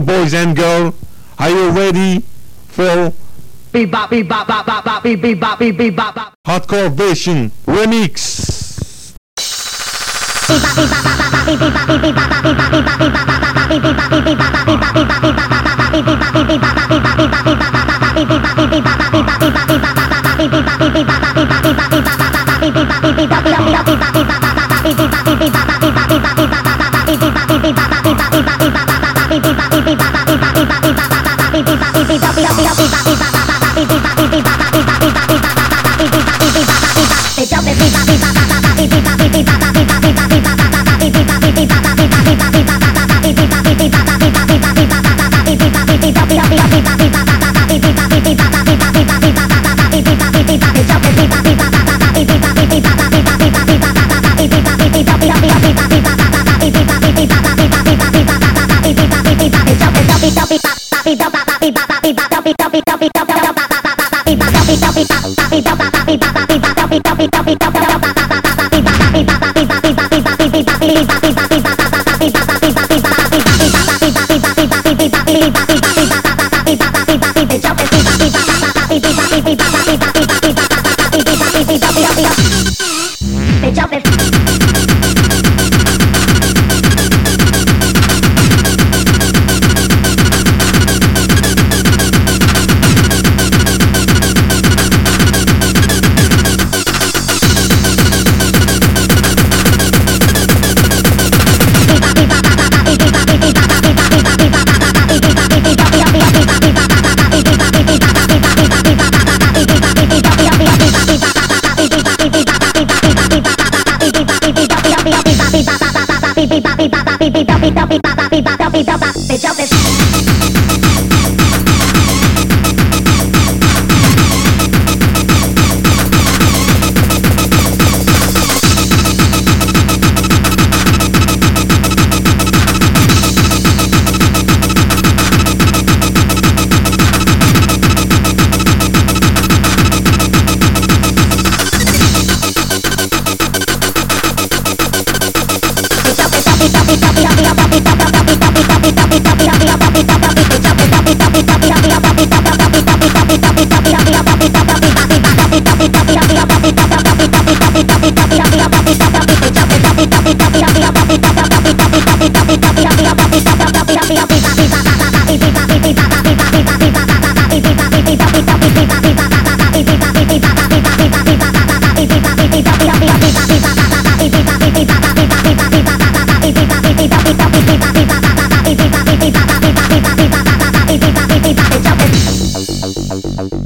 Boys and girls. Are you ready for Hardcore Version Remix?